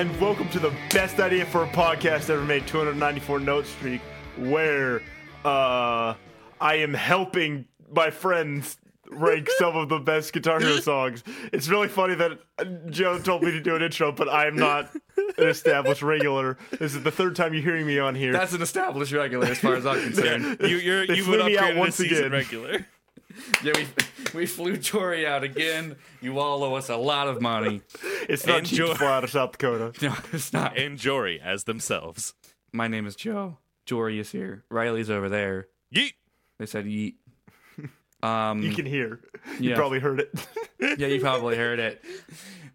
And welcome to the best idea for a podcast ever made 294 note streak where uh I am helping my friends rank some of the best Guitar Hero songs. It's really funny that Joe told me to do an intro, but I am not an established regular. This is the third time you're hearing me on here. That's an established regular as far as I'm concerned. You, you're, They you've flew been me out once again. regular. yeah, we we flew Jory out again. You all owe us a lot of money. it's not cheap Enjoy. to fly out of South Dakota. No, it's not. And Jory as themselves. My name is Joe. Jory is here. Riley's over there. Yeet. They said yeet. Um, You can hear. You Yeah. probably heard it. yeah, you probably heard it.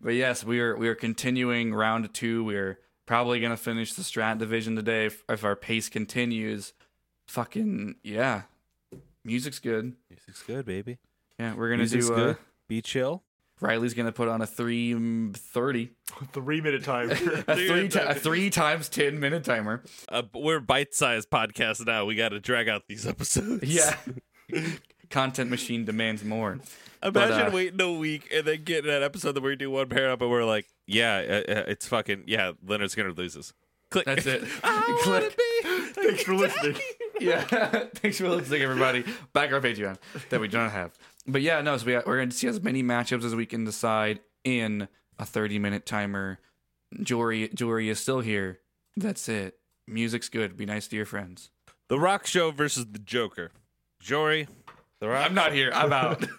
But yes, we are we are continuing round two. We're probably gonna finish the strat division today if, if our pace continues. Fucking yeah, music's good. Music's good, baby. Yeah, we're gonna Music's do. Uh, good. Be chill. Riley's gonna put on a three mm, thirty, Three minute timer. a three ti- a three times ten minute timer. Uh, we're bite-sized podcast now. We got to drag out these episodes. Yeah, content machine demands more. Imagine uh, waiting a week and then getting that episode that we do one pair up and we're like, yeah, uh, uh, it's fucking yeah. Lynyrd Skynyrd loses. Click. That's it. I Click. wanna be. Thanks for listening. Yeah. Thanks for listening, everybody. Back our Patreon that we don't have. But yeah, no. So we we're going to see as many matchups as we can decide in a 30 minute timer. Jory, Jory is still here. That's it. Music's good. Be nice to your friends. The Rock Show versus the Joker. Jory. The Rock. I'm not here. I'm out.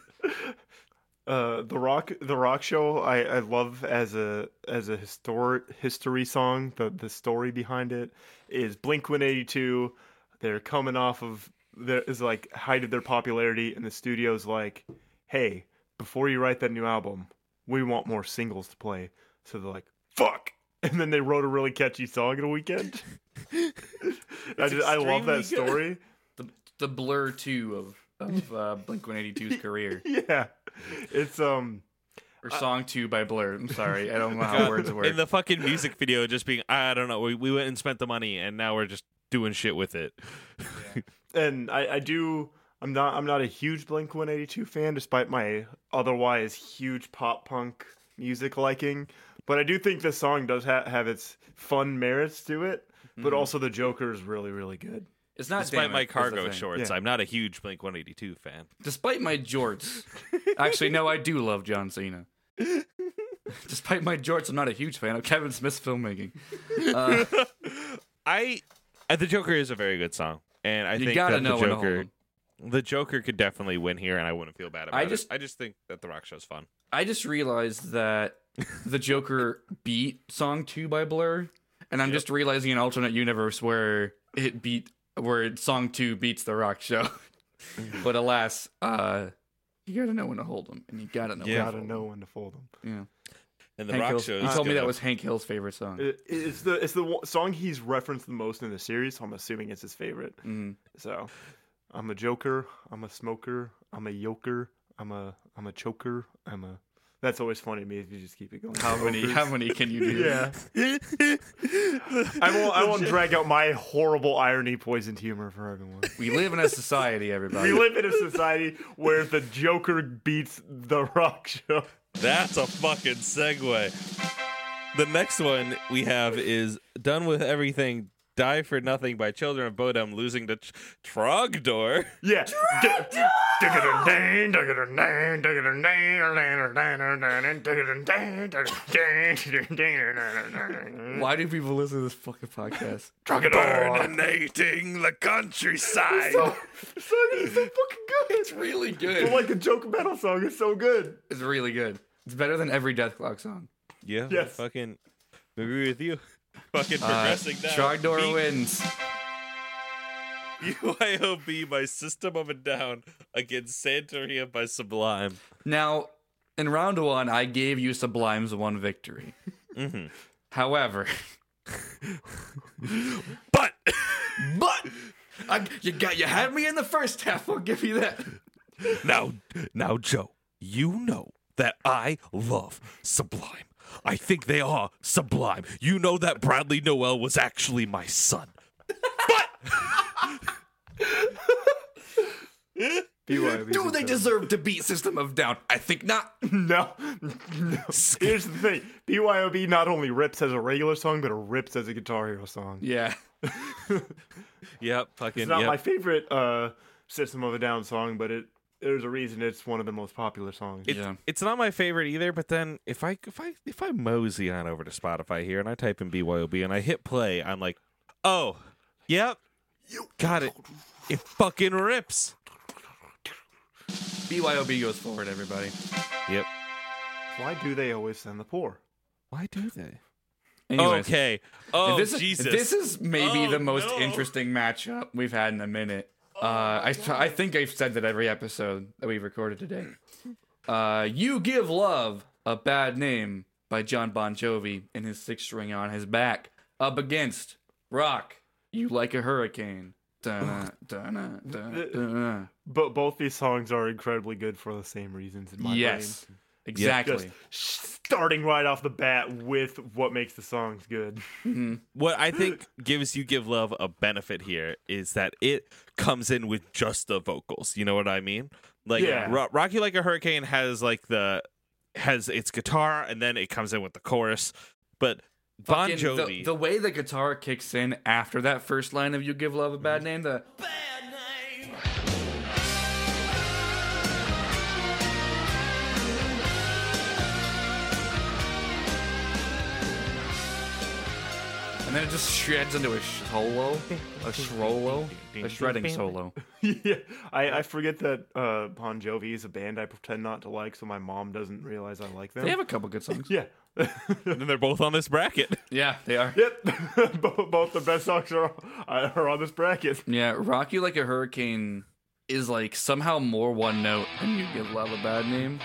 Uh, the rock, the rock show, I, I love as a as a historic history song. The the story behind it is Blink One Eighty Two. They're coming off of there is like height of their popularity, and the studio's like, "Hey, before you write that new album, we want more singles to play." So they're like, "Fuck," and then they wrote a really catchy song in a weekend. I just, I love that good. story. the, the blur two of of uh, Blink 182's career Yeah, it's um. or song two by Blur. I'm sorry, I don't know how words work. In the fucking music video, just being, I don't know, we, we went and spent the money, and now we're just doing shit with it. and I, I do I'm not I'm not a huge Blink 182 fan despite my otherwise huge pop punk music liking, but I do think this song does ha- have its fun merits to it, but also the Joker is really really good. it's not Despite my It, is cargo shorts, Yeah. I'm not a huge Blink 182 fan. Despite my jorts. Actually, no, I do love John Cena. Despite my jorts, I'm not a huge fan of Kevin Smith's filmmaking. Uh, I, uh, the Joker is a very good song, and I you think gotta that know the when to hold Joker, the Joker could definitely win here, and I wouldn't feel bad about I it. just- I just think that the Rock Show's fun. I just realized that the Joker beat song two by Blur, and I'm just realizing an alternate universe where it beat where song two beats the Rock Show. but alas, uh, you gotta know when to hold them, and you gotta know. Yeah. when Gotta to know when to fold them. Yeah. And the Hank Rock Hill's- Show. you told me that gonna- was Hank Hill's favorite song. It, it's the it's the song he's referenced the most in the series, so I'm assuming it's his favorite. Mm. So, I'm a Joker, I'm a smoker, I'm a yoker, I'm a I'm a choker, I'm a. That's always funny to me if you just keep it going. How many? How many can you do? Yeah. I won't. I won't drag out my horrible irony, poisoned humor for everyone. We live in a society, everybody. We live in a society where the Joker beats the Rock Show. That's a fucking segue. The next one we have is Done with Everything, Die for Nothing by Children of Bodom losing to Tr- Trogdor. Yeah. Why do people listen to this fucking podcast? Dominating the countryside. The song is so fucking good. It's really good. But like the joke metal song is so good. It's really good. It's better than every Dethklok song. Yeah, Yes. fucking agree with you. Fucking Uh, progressing now. Trogdor Beat wins. BYOB by System of a Down against Santeria by Sublime. Now, in round one, I gave you Sublime's one victory. Mhm. However, But but I, you got you had me in the first half. I'll give you that. now, now, Joe, you know that I love Sublime. I think they are sublime. You know that Bradley Nowell was actually my son. But BYOB. Do they deserve to beat System of Down? I think not. No. no. Here's the thing: BYOB not only rips as a regular song, but it rips as a Guitar Hero song. Yeah. Yep, fucking It's not yep. my favorite uh, System of a Down song, but it there's a reason it's one of the most popular songs. It- Yeah. It's not my favorite either, but then if I if I if I mosey on over to Spotify here and I type in BYOB and I hit play, I'm like, oh, yep, you got it. It fucking rips. BYOB goes forward, everybody. Yep. Why do they always send the poor? Why do they? Anyways, okay. Oh this, Jesus. This is maybe Oh, the most no. interesting matchup we've had in a minute. Uh, I, I think I've said that every episode that we've recorded today. Uh, you Give Love a Bad Name by John Bon Jovi and his six string on his back up against Rock, You Like a Hurricane. Dun, dun, dun, dun. But both these songs are incredibly good for the same reasons in my Yes, brain. Exactly. Just starting right off the bat with what makes the songs good. Mm-hmm. what I think gives you give love a benefit here is that it comes in with just the vocals. You know what I mean? Like Yeah. Ro- Rock You Like a Hurricane has like the has its guitar and then it comes in with the chorus. But Bon Fucking Jovi The, the way the guitar kicks in after that first line of "You Give Love a Bad mm-hmm. Name," the and then it just shreds into a solo, a shrolo, a shredding solo. yeah, I, I forget that uh, Bon Jovi is a band I pretend not to like, so my mom doesn't realize I like them. They have a couple good songs. yeah. and they're both on this bracket. Yeah, they are. yep. both, both the best songs are, are on this bracket. Yeah, "Rock You Like a Hurricane" is like somehow more one note than "You Give Love a Bad Name."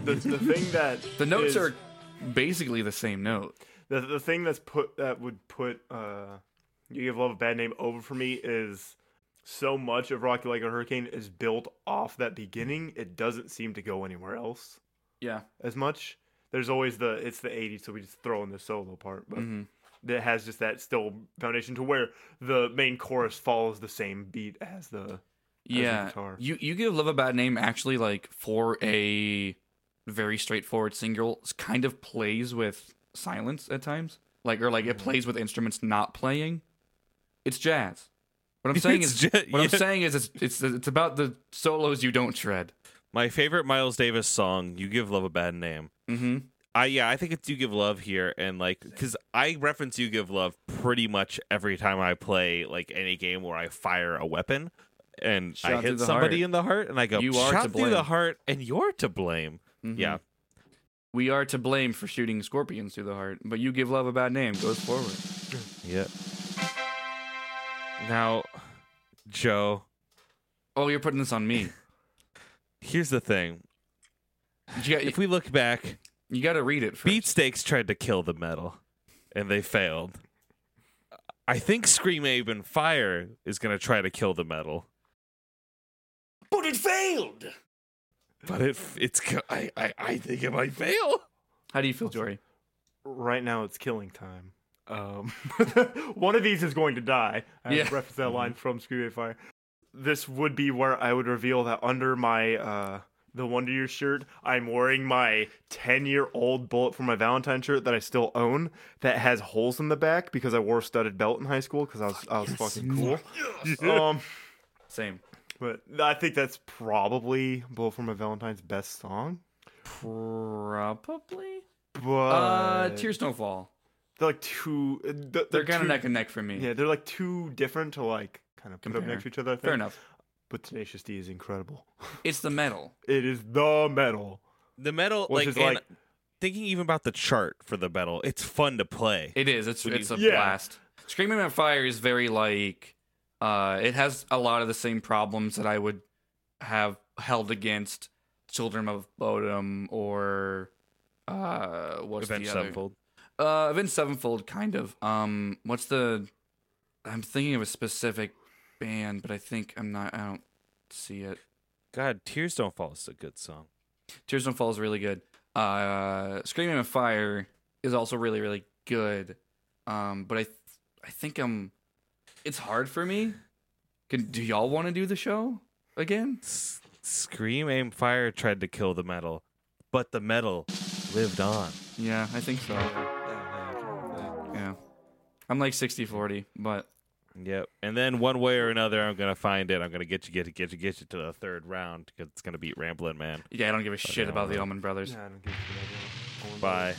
the, the thing that The notes is- are basically the same note. the the thing that's put that would put uh, you give love a bad name over for me is so much of Rocky Like a Hurricane is built off that beginning. It doesn't seem to go anywhere else Yeah. as much. There's always the it's the 80s, so we just throw in the solo part, but Mhm. that has just that still foundation to where the main chorus follows the same beat as the Yeah. guitar. You you give Love a Bad Name actually like for a very straightforward single kind of plays with silence at times. Like or like it plays with instruments not playing. It's jazz. What I'm saying is what I'm saying is it's it's it's about the solos you don't shred. My favorite Miles Davis song, "You Give Love a Bad Name." Mm-hmm. I yeah, I think it's "You Give Love" here, and like because I reference "You Give Love" pretty much every time I play like any game where I fire a weapon and Shot I hit somebody heart. in the heart, and I go, You are "Shot through the heart, and you're to blame." Mm-hmm. Yeah, We are to blame for shooting scorpions through the heart, but you give love a bad name goes forward. yeah. Now, Joe, Oh, you're putting this on me. here's the thing: got, if we look back, you got to read it first. Beatsteaks tried to kill the metal, and they failed. I think Scream Ape and Fire is gonna try to kill the metal. but it failed. But it it's I, I I think it might fail. How do you feel, Jory? right now it's killing time. Um, one of these is going to die. I Yeah. reference that line from Scream Fire. This would be where I would reveal that under my uh, the Wonder Year shirt, I'm wearing my 10 year old Bullet for my Valentine shirt that I still own that has holes in the back because I wore a studded belt in high school because I was I was fucking cool. Um, Same. But I think that's probably Bullet from a Valentine's best song. Probably. But Uh, Tears Don't Fall. they're like two. uh, They're, They're kind of neck and neck for me. Yeah, they're like too different to like kind of put up next to each other. I think. Fair enough. But Tenacious D is incredible. It's the metal. It is the metal, The metal which like, is like thinking even about the chart for the metal. it's fun to play. It is. It's it's a Yeah. blast. Screaming on Fire is very like uh it has a lot of the same problems that I would have held against Children of Bodom or uh what's Avenged the other Sevenfold. uh Avenged Sevenfold kind of. Um what's the I'm thinking of a specific band, but I think I'm not I don't see it. God, Tears Don't Fall is a good song. Tears Don't Fall is really good. Uh, Screaming on Fire is also really really good. Um, but I th- I think I'm. It's hard for me. Can do y'all want to do the show again? S- Scream, Aim, Fire tried to kill the metal, but the metal lived on. Yeah, I think so. Yeah, I'm like 60-40, but Yep. And then one way or another, I'm gonna find it. I'm gonna get you, get you, get you, get you to the third round because it's gonna beat Ramblin' Man. yeah, I don't give a shit yeah, about the well. Allman Brothers. Yeah, I don't give a shit about Bye.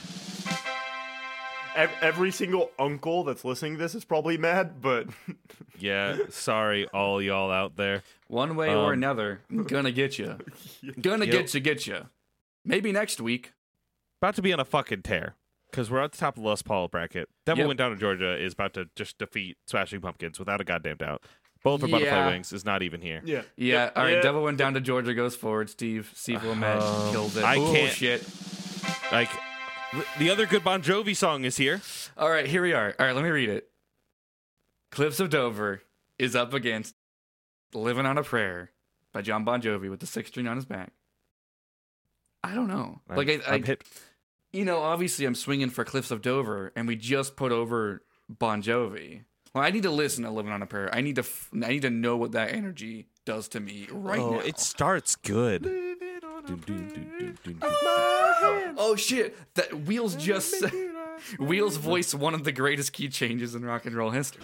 Ev- Every single uncle that's listening to this is probably mad, but Yeah. Sorry, all y'all out there. One way or Um, another, gonna get you. Gonna Yep. get you, get you. Maybe next week. About to be on a fucking tear because we're at the top of the Les Paul bracket. Devil Yep. went down to Georgia is about to just defeat Smashing Pumpkins without a goddamn doubt. Bullet for Yeah. Butterfly Wings is not even here. yeah, Yeah, Yep. all right. Yeah. Devil went down to Georgia, goes forward. Steve, Steve Ouimette Um, kills it. I oh can't- shit! Like the other good Bon Jovi song is here. All right, here we are. All right, let me read it. Cliffs of Dover is up against "Living on a Prayer" by John Bon Jovi with the six string on his back. I don't know. I'm- like I, I you know, obviously I'm swinging for Cliffs of Dover, and we just put over Bon Jovi. Well, I need to listen to "Living on a Prayer." I need to, f- I need to know what that energy does to me right oh, now. it starts good. Oh shit! That Wheels just Wheels voiced one of the greatest key changes in rock and roll history.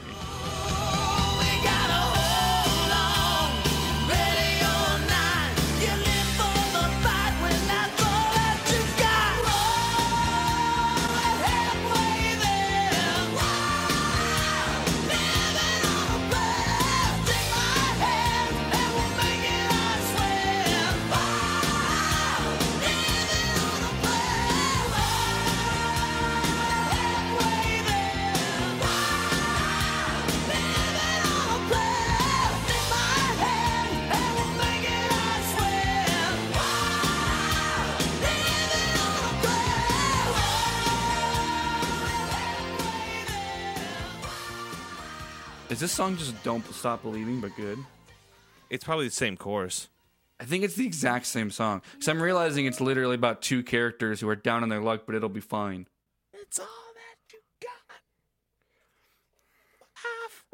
Is this song just "Don't Stop Believing" but good? It's probably the same chorus. I think it's the exact same song. Because I'm realizing it's literally about two characters who are down on their luck, but it'll be fine. It's all that you got.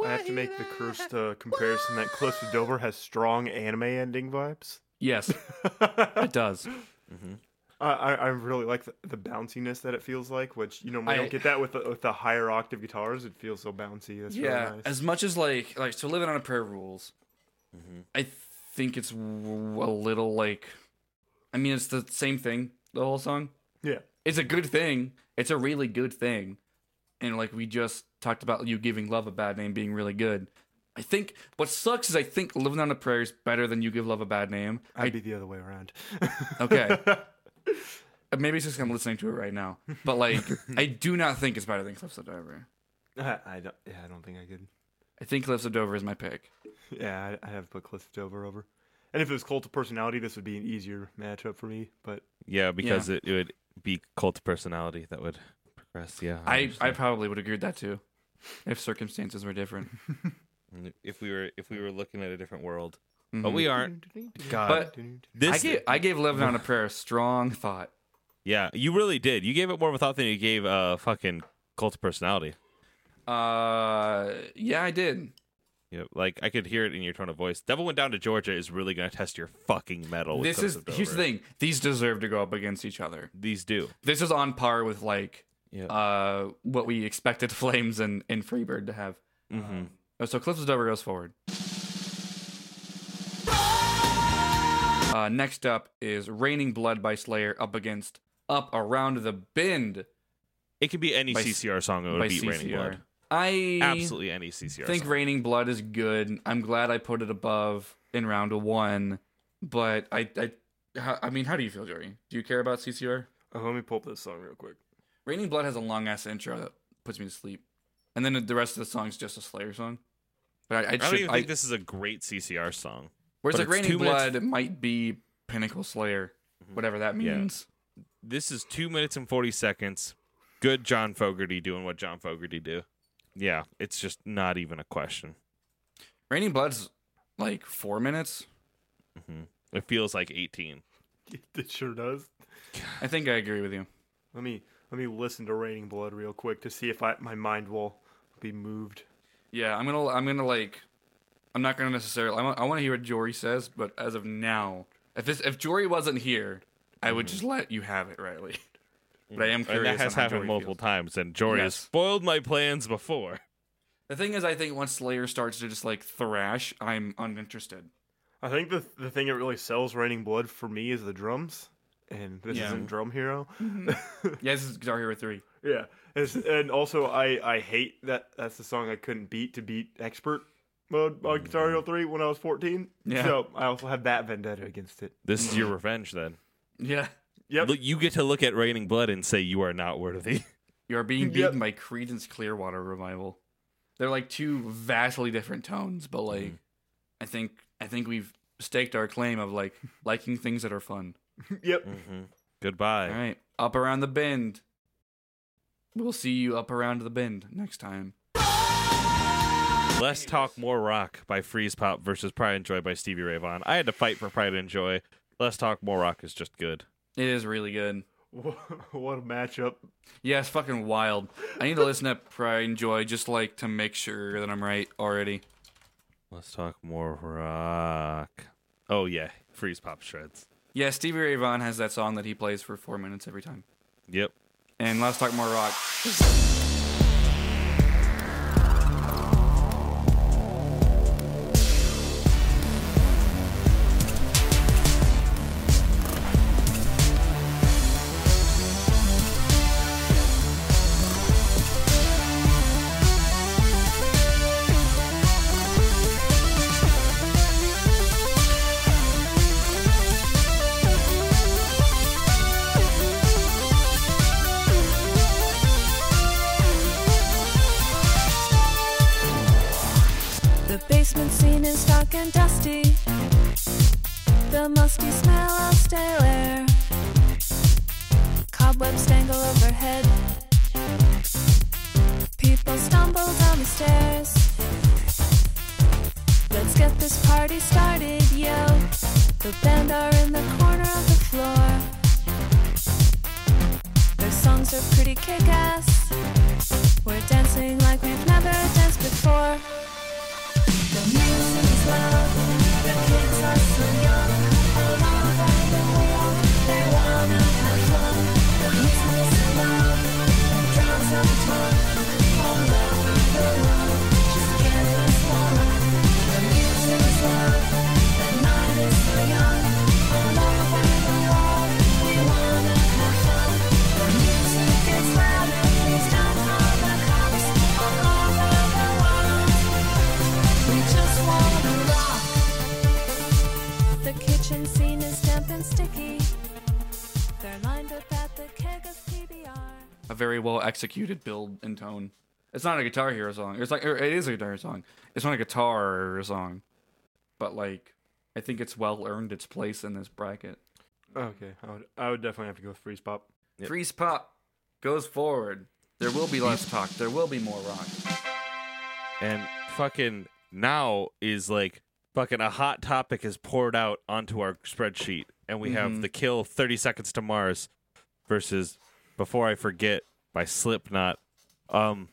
I have to make the cursed uh, comparison that Close to Dover has strong anime ending vibes. Yes, it does. I, I I really like the, the bounciness that it feels like, which you know we I- don't get that with the, with the higher octave guitars. It feels so bouncy. That's yeah, really nice. as much as like like so, living on a prayer rules. Mm-hmm. I think it's w- a little like, I mean, it's the same thing. The whole song. yeah, It's a good thing. It's a really good thing. And like we just talked about, you giving love a bad name being really good. I think what sucks is I think living on a prayer is better than you give love a bad name. I'd I, be the other way around. okay. Maybe it's just I'm listening to it right now. But like, I do not think it's better than Cliffs of Dover. I, I don't. Yeah, I don't think I could. I think Cliffs of Dover is my pick. Yeah, I, I have put Cliff Dover over. And if it was Cult of Personality, this would be an easier matchup for me. But Yeah, because It, it would be cult of personality that would progress. Yeah, I, I understand. probably would agree with that too, if circumstances were different. if we were if we were looking at a different world, Mhm. but we aren't. God, But this I gave I gave living on a prayer a strong thought. Yeah, you really did. You gave it more of a thought than you gave uh fucking cult of personality. Uh, yeah, I did. Yeah, like I could hear it in your tone of voice. Devil went down to Georgia is really gonna test your fucking metal. This is here's the thing. These deserve to go up against each other. These do. This is on par with like Yeah. uh what we expected Flames and, and Freebird to have. mm-hmm. Oh, so Cliffs of Dover goes forward. Uh, next up is Raining Blood by Slayer up against Up Around the Bend It could be any By- CCR song that by would beat Raining Blood. I Absolutely any CCR. think song. Raining Blood is good. I'm glad I put it above in round one, but I, I, how, I mean, how do you feel, Jory? Do you care about CCR? Oh, uh, let me pull up this song real quick. Raining Blood has a long ass intro that puts me to sleep, and then the rest of the song is just a Slayer song. But I, I, I don't should, even I, think this is a great CCR song. whereas like Raining two minutes- Blood might be Pinnacle Slayer, mm-hmm. whatever that Yeah. means. This is two minutes and forty seconds. Good John Fogerty doing what John Fogerty do. Yeah, it's just not even a question. Raining Blood's like four minutes. Mm-hmm. It feels like eighteen. It sure does. I think I agree with you. Let me let me listen to Raining Blood real quick to see if I my mind will be moved. Yeah, I'm gonna I'm gonna like I'm not gonna necessarily I want, I want to hear what Jory says, but as of now, if this, if Jory wasn't here, I would mm-hmm. just let you have it, Riley. But I am curious. And that has on happened Jory multiple feels. times, and Jory has spoiled my plans before. The thing is, I think once Slayer starts to just like thrash, I'm uninterested. I think the the thing that really sells Raining Blood for me is the drums, and this Yeah. isn't Drum Hero. Mm-hmm. Yeah, this is Guitar Hero three. yeah, it's, and also I I hate that that's the song I couldn't beat to beat Expert mode on Guitar Hero mm. Three when I was fourteen. Yeah. So I also have that vendetta against it. This is your mm. revenge, then. Yeah, Yep. Look, you get to look at Raining Blood and say you are not worthy. you are being Yep. beaten by Creedence Clearwater Revival. They're like two vastly different tones, but like I think I think we've staked our claim of like liking things that are fun. yep. mm-hmm. Goodbye. All right, up around the bend. We'll see you up around the bend next time. Less talk, more rock by Freezepop versus Pride and Joy by Stevie Ray Vaughan. I had to fight for Pride and Joy. Less talk, more rock is just good. It is really good. What a matchup. Yeah, it's fucking wild. I need to listen to Pride and Joy just like to make sure that I'm right already. Let's talk more rock. Oh yeah, Freezepop shreds. Yeah, Stevie Ray Vaughan has that song that he plays for four minutes every time. Yep. And let's talk more rock. Executed build and tone. It's not a Guitar Hero song. It's like it is a Guitar Hero song. It's not a guitar song, but like I think it's well earned its place in this bracket. Okay, I would I would definitely have to go with Freezepop. Yep. Freezepop goes forward. There will be less talk. There will be more rock. And fucking now is like fucking a hot topic is poured out onto our spreadsheet, and we have Mhm. the kill 30 seconds to Mars versus Before I Forget by Slipknot. Um,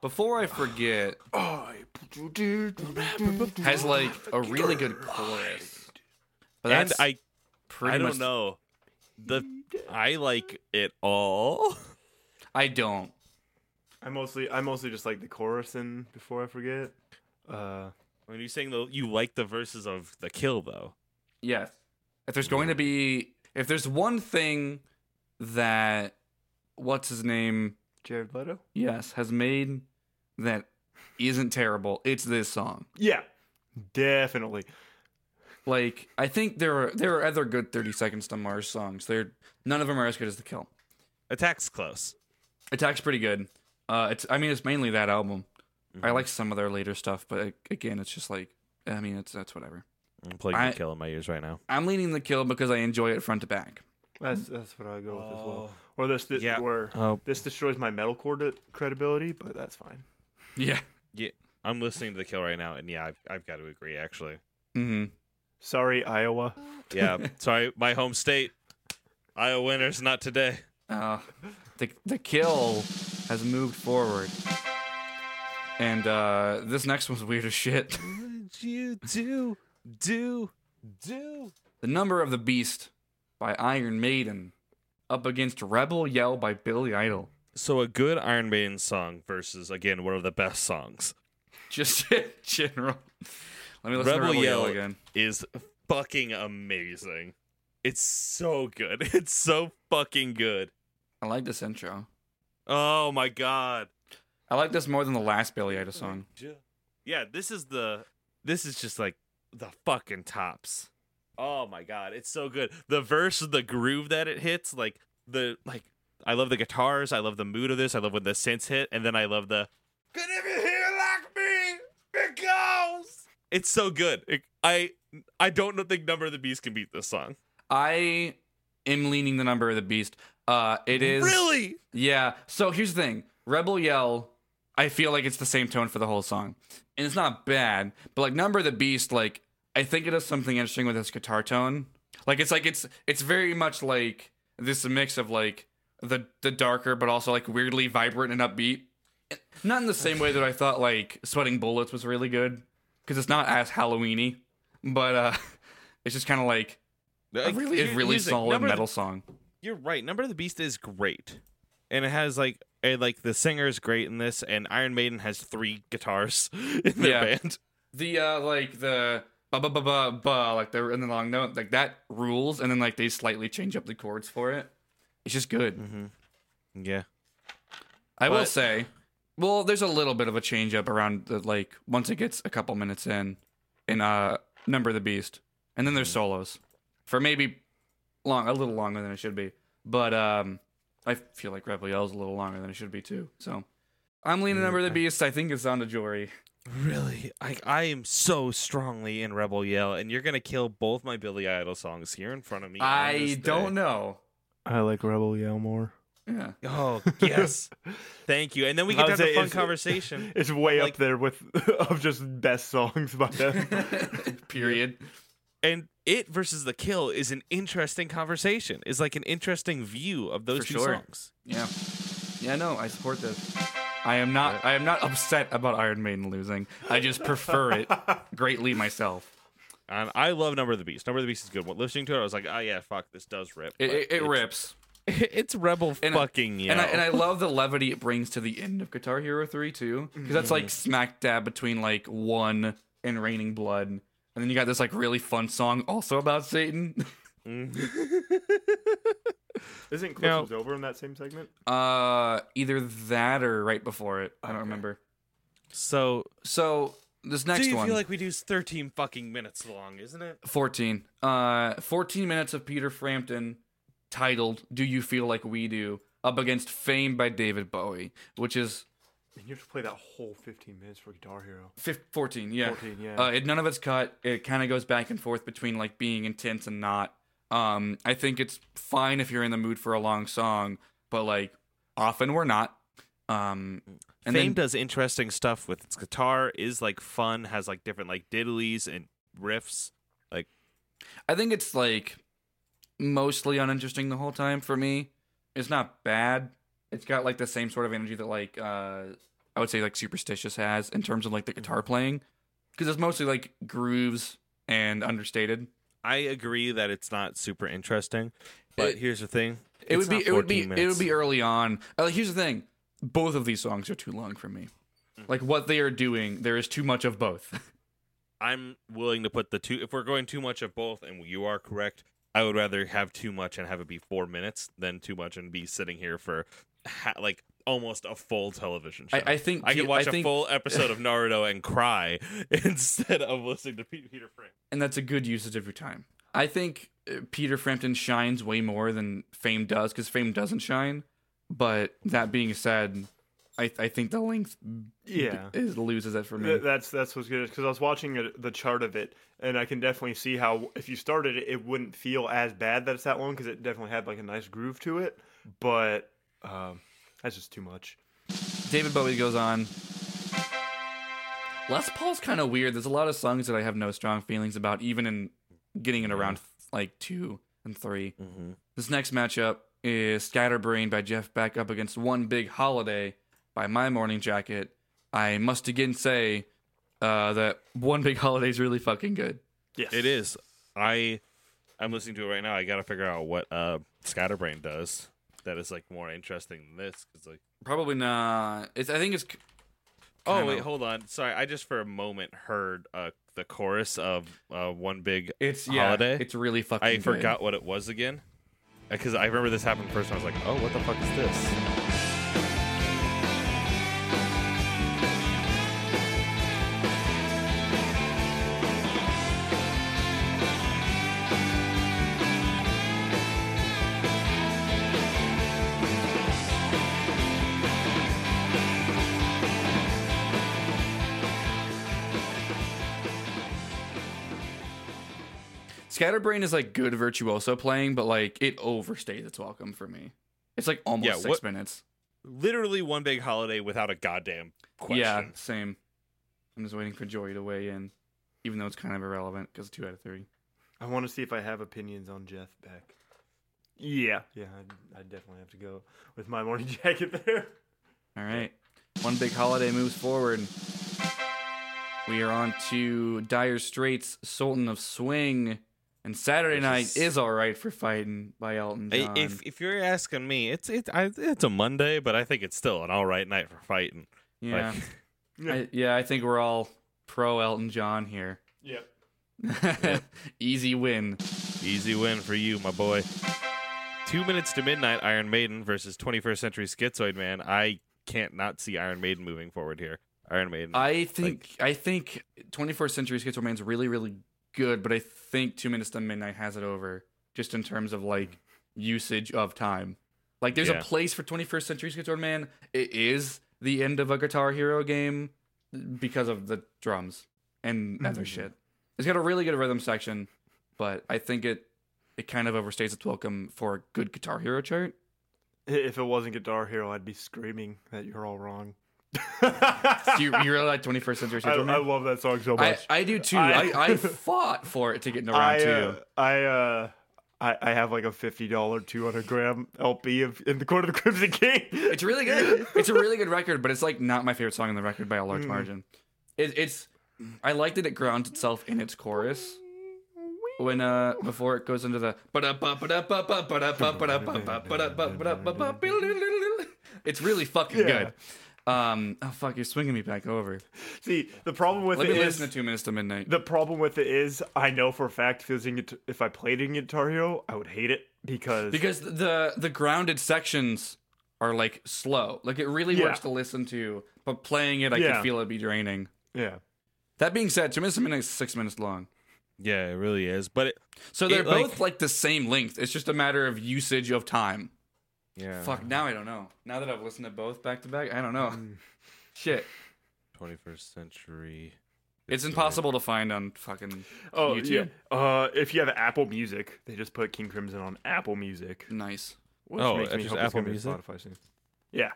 Before I forget, has like a really good chorus. But and I pretty I don't much, know the I like it all. I don't. I mostly I mostly just like the chorus and before I forget. Uh, When you're saying though you like the verses of the kill though, Yes. If there's going to be, if there's one thing that, what's his name? Jared Leto. Yes, has made that isn't terrible, it's this song. Yeah, definitely. Like I think there are there are other good 30 seconds to Mars songs. They're none of them are as good as The Kill. Attack's close. Attack's pretty good. Uh, it's I mean it's mainly that album. I Mm-hmm. like some of their later stuff, but again, it's just like I mean it's that's whatever. I'm playing I- the kill in my ears right now. I'm leaning The Kill because I enjoy it front to back. That's that's what I go with as well. Or this, this Yeah. where Oh, this destroys my metalcore de- credibility, but that's fine. Yeah. yeah. I'm listening to the kill right now, and yeah, I've, I've got to agree. Actually, Mm-hmm. Sorry, Iowa. yeah. sorry, my home state. Iowa winners, not today. Uh, the the kill has moved forward, and uh, this next one's weird as shit. What you do, do, do? The Number of the Beast by Iron Maiden up against Rebel Yell by Billy Idol. So a good Iron Maiden song versus again one of the best songs. Just in general. Let me listen Rebel to Rebel Yell Yell again. is fucking amazing. It's so good. It's so fucking good. I like this intro. Oh my god. I like this more than the last Billy Idol song. Yeah, this is the this is just like the fucking tops. Oh my god, it's so good. The verse, the groove that it hits, like the like I love the guitars, I love the mood of this, I love when the synths hit, and then I love the Could if you hear like me, it goes. It's so good. It- I I don't think Number of the Beast can beat this song. I am leaning the Number of the Beast. Uh, it is Really? Yeah. So here's the thing. Rebel Yell, I feel like it's the same tone for the whole song. And it's not bad, but like Number of the Beast, like I think it does something interesting with its guitar tone. Like it's like it's it's very much like this mix of like the the darker but also like weirdly vibrant and upbeat. Not in the same way that I thought like Sweating Bullets was really good because it's not as Halloweeny, but uh it's just kind of like a really a really thing. solid Number of the- metal song. You're right. Number of the Beast is great, and it has like a, like the singer is great in this, and Iron Maiden has three guitars in their Yeah. band. the uh like the ba ba ba ba ba like they're in the long note like that rules and then like they slightly change up the chords for it. It's just good. Yeah, i will say well there's a little bit of a change up around the like once it gets a couple minutes in in uh number of the beast and then there's solos. For maybe long a little longer than it should be but um i feel like rebel is a little longer than it should be too so. I'm leaning number of the beast i think it's on to jory really. I I am so strongly in Rebel Yell, and you're gonna kill both my Billy Idol songs here in front of me. i don't day. know I like Rebel Yell more. yeah Oh yes, thank you. And then we I can would have a fun it's- conversation. It's way Like- up there with of just best songs by them. period and it versus the kill is an interesting conversation. Is like an interesting view of those For two sure. songs. Yeah. Yeah, no, I support this. I am not I am not upset about Iron Maiden losing. I just prefer it greatly myself. And I love Number of the Beast. Number of the Beast is good. When listening to it, I was like, oh yeah, fuck, this does rip. It, it, it rips. It's Rebel And I- fucking yeah. And I, and I love the levity it brings to the end of Guitar Hero 3 too. Because that's like mm-hmm. smack dab between like one and Raining Blood. And then you got this like really fun song also about Satan. Mm-hmm. Isn't Now- over in that same segment? Uh either that or right before it. I don't remember. so So this next one. do you one. feel like we do 13 fucking minutes long, isn't it? 14. Uh, 14 minutes of Peter Frampton titled Do You Feel Like We Do up against Fame by David Bowie, which is And you have to play that whole 15 minutes for Guitar Hero. fif- 14, yeah. 14, yeah. Uh, it, none of it's cut. It kind of goes back and forth between like being intense and not. Um, I think it's fine if you're in the mood for a long song, but like often we're not. Um, and Fame then does interesting stuff with its guitar, is like fun, has like different like diddlies and riffs. Like I think it's like mostly uninteresting the whole time for me. It's not bad. It's got like the same sort of energy that like uh I would say like Superstitious has in terms of like the guitar playing because it's mostly like grooves and understated. I agree that it's not super interesting, but It- here's the thing. It would be it would be 14 it would be early on. Uh, here's the thing. Both of these songs are too long for me. Like what they are doing, there is too much of both. I'm willing to put the two. If we're going too much of both, and you are correct, I would rather have too much and have it be four minutes than too much and be sitting here for ha- like almost a full television show. I, I think I Pe- could watch I a think, full episode of Naruto and cry instead of listening to Peter Frampton. and that's a good usage of your time. I think uh, Peter Frampton shines way more than Fame does because Fame doesn't shine. But that being said, I I think the length Yeah. is loses it for me. Th- That's that's what's good because I was watching it, the chart of it, and I can definitely see how if you started it, it wouldn't feel as bad that it's that long because it definitely had like a nice groove to it. But um, that's just too much. David Bowie goes on. Les Paul's kind of weird. There's a lot of songs that I have no strong feelings about, even in getting it around like two and 3 Mhm. This next matchup is Scatterbrain by Jeff Beck up against One Big Holiday by My Morning Jacket. I must again say uh, that One Big Holiday is really fucking good. Yes, It is. I I'm listening to it right now. I got to figure out what uh Scatterbrain does that is like more interesting than this cuz like Probably not. It's. I think it's. Oh wait, hold on. Sorry, I just for a moment heard uh the chorus of uh one big It's yeah. It's really fucking. I good. forgot what it was again. Because I remember this happened first, and I was like, "Oh, what the fuck is this?" Scatterbrain is like good virtuoso playing, but like it overstays its welcome for me. It's like almost Yeah, six what- minutes. Literally one big holiday without a goddamn question. Yeah, same. I'm just waiting for Joey to weigh in, even though it's kind of irrelevant because two out of three. I want to see if I have opinions on Jeff Beck. Yeah, yeah, I I definitely have to go with my morning jacket there. All right, one big holiday moves forward. We are on to Dire Straits, Sultan of Swing, and Saturday Which Night is- is all right for fighting by Elton John. If if you're asking me, it's it I, it's a Monday, but I think it's still an all right night for fighting. yeah, Like, I, yeah, I think we're all pro Elton John here. Yep. Easy win. easy win for you, my boy. Two minutes to midnight, Iron Maiden versus 21st Century Schizoid Man. I can't not see Iron Maiden moving forward here. Iron Maiden. I think I think 21st Century Schizo Man's really really good, but I think Two Minutes to Midnight has it over just in terms of like usage of time. Like there's Yeah. a place for 21st Century Schizo Man. It is the end of a Guitar Hero game because of the drums and other mm-hmm. shit. It's got a really good rhythm section, but I think it it kind of overstays its welcome for a good Guitar Hero chart. If it wasn't Guitar Hero, I'd be screaming that you're all wrong. Do you, you really like 21st Century I, I love that song so much. I do too. I- I, I fought for it to get into round I, two. uh, I, uh, I, I have like a fifty dollar, two hundred gram LP of in the Court of the Crimson King. It's really good. It's a really good record, but it's like not my favorite song on the record by a large margin. It, it's I like that it grounds itself in its chorus when uh before it goes into the it's really fucking Yeah. good. Um, oh fuck, you're swinging me back over. See, the problem with Let it me is listen to Two Minutes to Midnight. the problem with it is I know for a fact if, it was in Guit- if I played in Guitar Hero, I would hate it because because the the grounded sections are like slow. Like it really Yeah. works to listen to, but playing it, I Yeah. could feel it be draining. yeah. That being said, two minutes a minute is six minutes long. yeah, it really is. But it, So they're It, like- both like the same length. It's just a matter of usage of time. Yeah, Fuck, now I don't know. Now that I've listened to both back to back, I don't know. Shit. 21st century. It's impossible to find on fucking Oh YouTube. yeah. Uh, if you have Apple Music, they just put King Crimson on Apple Music. Nice. Which Oh, makes it's me just hope it's Apple gonna be Music? Spotify soon. Yeah.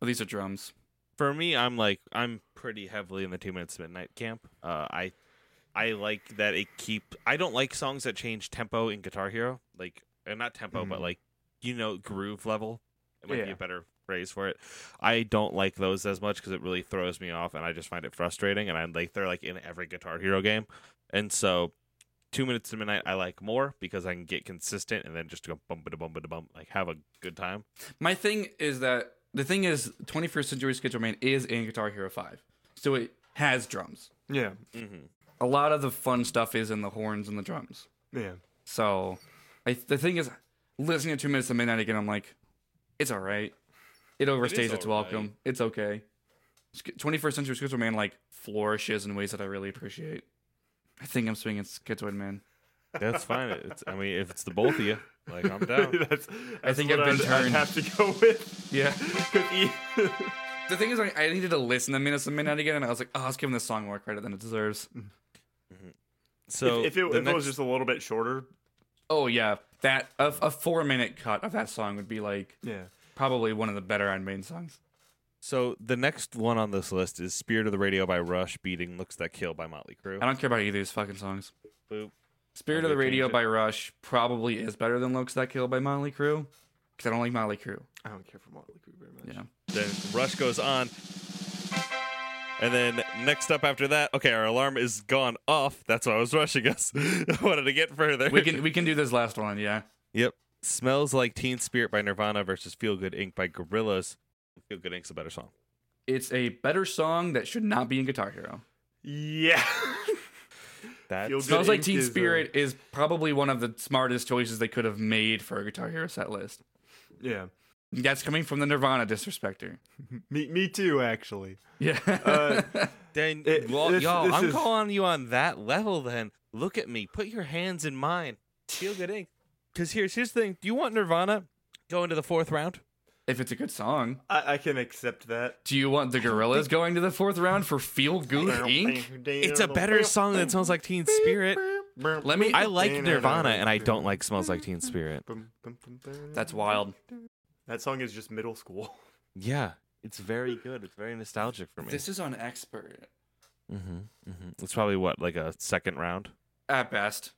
Oh, these are drums. For me, I'm like I'm pretty heavily in the two minutes to midnight camp. Uh, I I like that it keep. I don't like songs that change tempo in Guitar Hero, like uh, not tempo, but Mhm. like you know groove level. It might be a better phrase for it. I don't like those as much because it really throws me off, and I just find it frustrating. And I'm like they're like in every Guitar Hero game, and so two minutes to midnight I like more because I can get consistent and then just go bump da bump da bump, like have a good time. My thing is that the thing is 21st Century Skid Man is in Guitar Hero 5. So it has drums. Yeah. Mm-hmm. A lot of the fun stuff is in the horns and the drums. Yeah. So I, the thing is, listening to Two Minutes to Midnight again, I'm like, it's all right. It overstays is its alright. welcome. It's okay. 21st Century Schizoid Man like flourishes in ways that I really appreciate. I think I'm swinging Schizoid Man. That's fine. It's, I mean, if it's the both of you, like I'm down. that's, that's think I've been I'd, I'd turned. have to go with. Yeah. The thing is, like, I needed to listen to Minutes of Midnight again, and I was like, oh, let's give this song more credit than it deserves. Mm-hmm. So if, if, it, the if it was just a little bit shorter, Oh yeah, that a, a four minute cut of that song would be like yeah. probably one of the better Iron Maiden songs. so the next one on this list is "Spirit of the Radio" by Rush, beating "Looks That Kill" by Motley Crue. I don't care about either of these fucking songs. Boop. Spirit of the Radio it. by Rush probably is better than Looks That Kill by Motley Crue because I don't like Motley Crue. I don't care for Motley Crue very much. Yeah. Then Rush goes on. And then next up after that, okay, our alarm is gone off. That's why I was rushing us. I wanted to get further. We can we can do this last one, yeah. Yep. Smells Like Teen Spirit by Nirvana versus Feel Good Inc. by Gorillaz. Feel Good Inc.'s a better song. It's a better song that should not be in Guitar Hero. Yeah. That Feel Smells Like Inc. Teen is, Spirit is probably one of the smartest choices they could have made for a Guitar Hero set list. yeah. That's coming from the Nirvana disrespecter. Me, me too, actually. Yeah. Uh, Then, It- well, this- y'all, this I'm is- calling you on that level. Then look at me. Put your hands in mine. Feel Good Inc. Because here's here's the thing. Do you want Nirvana going to the fourth round? if it's a good song. I, I can accept that. Do you want the Gorillaz going to the fourth round for Feel Good Inc? It's a better song that Smells Like Teen Spirit. Let me- I like Nirvana, and I don't like Smells Like Teen Spirit. That's wild. That song is just middle school. Yeah, it's very good. It's very nostalgic for me. This is on expert mm-hmm, mm-hmm. It's probably what like a second round. at best.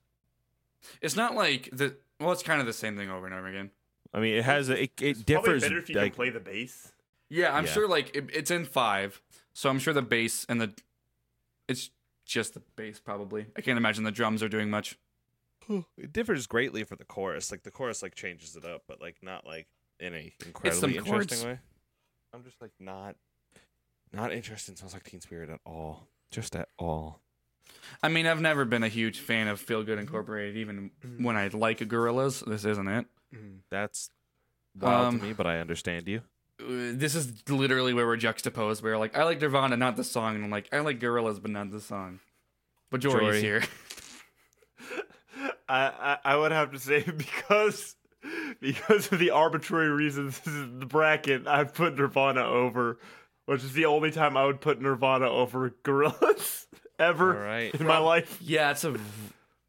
It's not like the well, it's kind of the same thing over and over again. I mean, it has a, it, it Probably differs. better if you like, can play the bass. Yeah, I'm Yeah. sure like it, it's in five, so I'm sure the bass and the it's just the bass probably. I can't imagine the drums are doing much. it differs greatly for the chorus. Like the chorus like changes it up, but like not like in a incredibly some interesting chords. way. I'm just like not not interested in Smells Like Teen Spirit at all. Just at all. I mean, I've never been a huge fan of Feel Good Incorporated, even when I like Gorillaz. This isn't it. That's wild Um, to me, but I understand you. Uh, This is literally where we're juxtaposed. Where like I like Nirvana, not the song, and I'm like I like Gorillaz, but not the song. But Jory's Jory. here. I, I I would have to say because because of the arbitrary reasons this is the bracket, I put Nirvana over, which is the only time I would put Nirvana over Gorillaz ever All right. in my life. yeah, it's a v-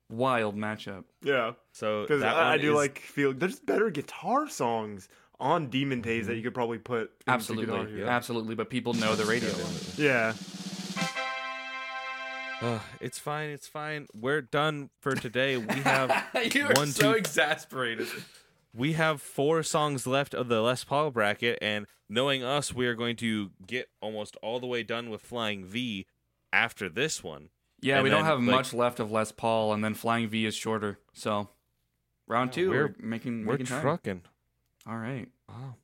wild matchup. Yeah, So because I, I do is- like feel there's better guitar songs on Demon Days that mm-hmm. you could probably put Absolutely, Hero. absolutely. But people know the radio. Yeah, Ugh, it's fine. It's fine. We're done for today. We have you are One, so two- exasperated. We have four songs left of the Les Paul bracket, and knowing us, we are going to get almost all the way done with Flying V after this one. Yeah, And we don't have like- much left of Les Paul, and then Flying V is shorter. So round two, we're- we're, making We're making trucking. All right. Wow.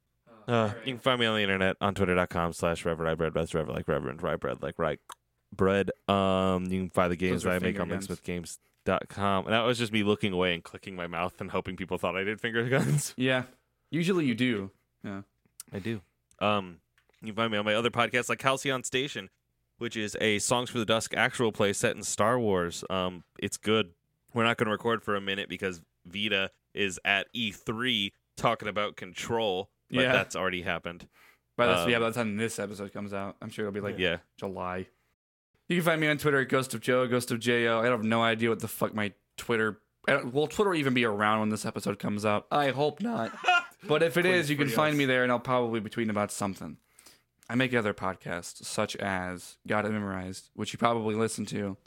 Uh, You can find me on the internet on twitter.com slash Reverend Bread. That's Reverend like Reverend, right bread like right bread. Um, you can find the games that I make on finger on guns. mixedwithgames.com. And that was just me looking away and clicking my mouth and hoping people thought I did finger guns. Yeah. Usually you do. Yeah. I do. Um, you can find me on my other podcast like Halcyon Station, which is a Songs for the Dusk actual play set in Star Wars. Um, it's good. We're not going to record for a minute because Vita is at E3 talking about Control, but Yeah. that's already happened. By the Um, yeah, by the time this episode comes out, I'm sure it'll be like Yeah. July. You can find me on Twitter at Ghost of Joe, Ghost of Jo. I have no idea what the fuck my Twitter. Will Twitter even be around when this episode comes out? I hope not. But if it is, you can find us. me there, and I'll probably be tweeting about something. I make other podcasts, such as Got It Memorized, which you probably listen to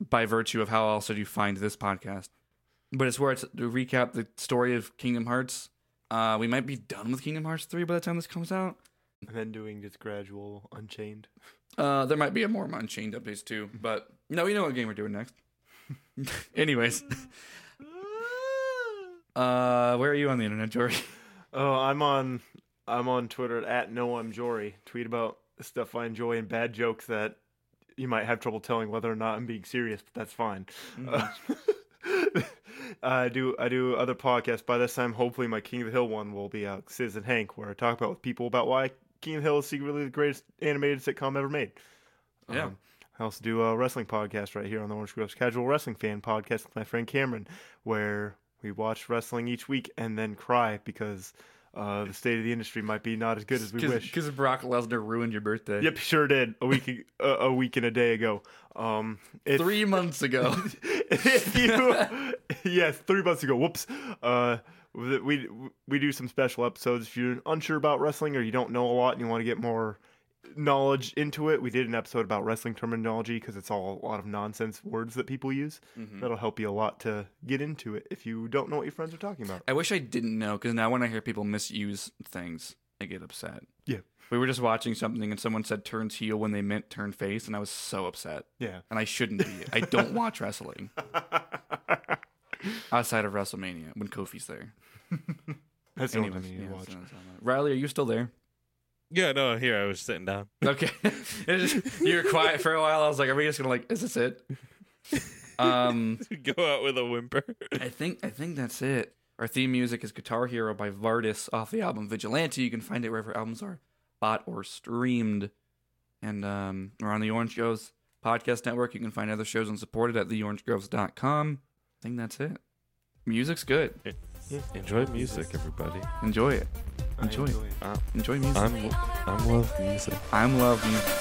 by virtue of how else did you find this podcast. But it's where it's to recap the story of Kingdom Hearts. Uh, we might be done with Kingdom Hearts 3 by the time this comes out. and then doing just gradual Unchained. Uh, there might be a more Unchained updates too, but no, we know what game we're doing next. Anyways, uh, where are you on the internet, Jory? Oh, I'm on I'm on Twitter at no I'm Jory. Tweet about stuff I enjoy and bad jokes that you might have trouble telling whether or not I'm being serious, but that's fine. Uh, I do I do other podcasts. By this time, hopefully, my King of the Hill one will be out. Sis and Hank, where I talk about with people about why The Hill is secretly the greatest animated sitcom ever made. Yeah. Um, I also do a wrestling podcast right here on the Orange Groves Casual Wrestling Fan Podcast with my friend Cameron, where we watch wrestling each week and then cry because uh, the state of the industry might be not as good as we wish. Because Brock Lesnar ruined your birthday. Yep, sure did a week a, a week and a day ago. Um, if, Three months ago. you, yes, three months ago. Whoops. Uh, we we do some special episodes. If you're unsure about wrestling or you don't know a lot and you want to get more knowledge into it, we did an episode about wrestling terminology because it's all a lot of nonsense words that people use. Mm-hmm. That'll help you a lot to get into it if you don't know what your friends are talking about. I wish I didn't know because now when I hear people misuse things, I get upset. Yeah. We were just watching something and someone said turns heel when they meant turn face, and I was so upset. Yeah. And I shouldn't be. I don't watch wrestling outside of WrestleMania when Kofi's there. That's the only Anyways, thing you need yeah, to watch. so- so- Riley, are you still there? Yeah, no, here I was sitting down. Okay. It's just- you were quiet for a while. I was like, are we just gonna like, is this it? Um, Go out with a whimper. I think I think that's it. Our theme music is Guitar Hero by Vardis off the album Vigilante. You can find it wherever albums are bought or streamed. And um, we're on the Orange Groves Podcast Network. You can find other shows and support it at theorangegroves.com. I think that's it. Music's good. Enjoy music, everybody. Enjoy it. I Enjoy it. Uh, Enjoy music. I'm I'm love music. I'm love music.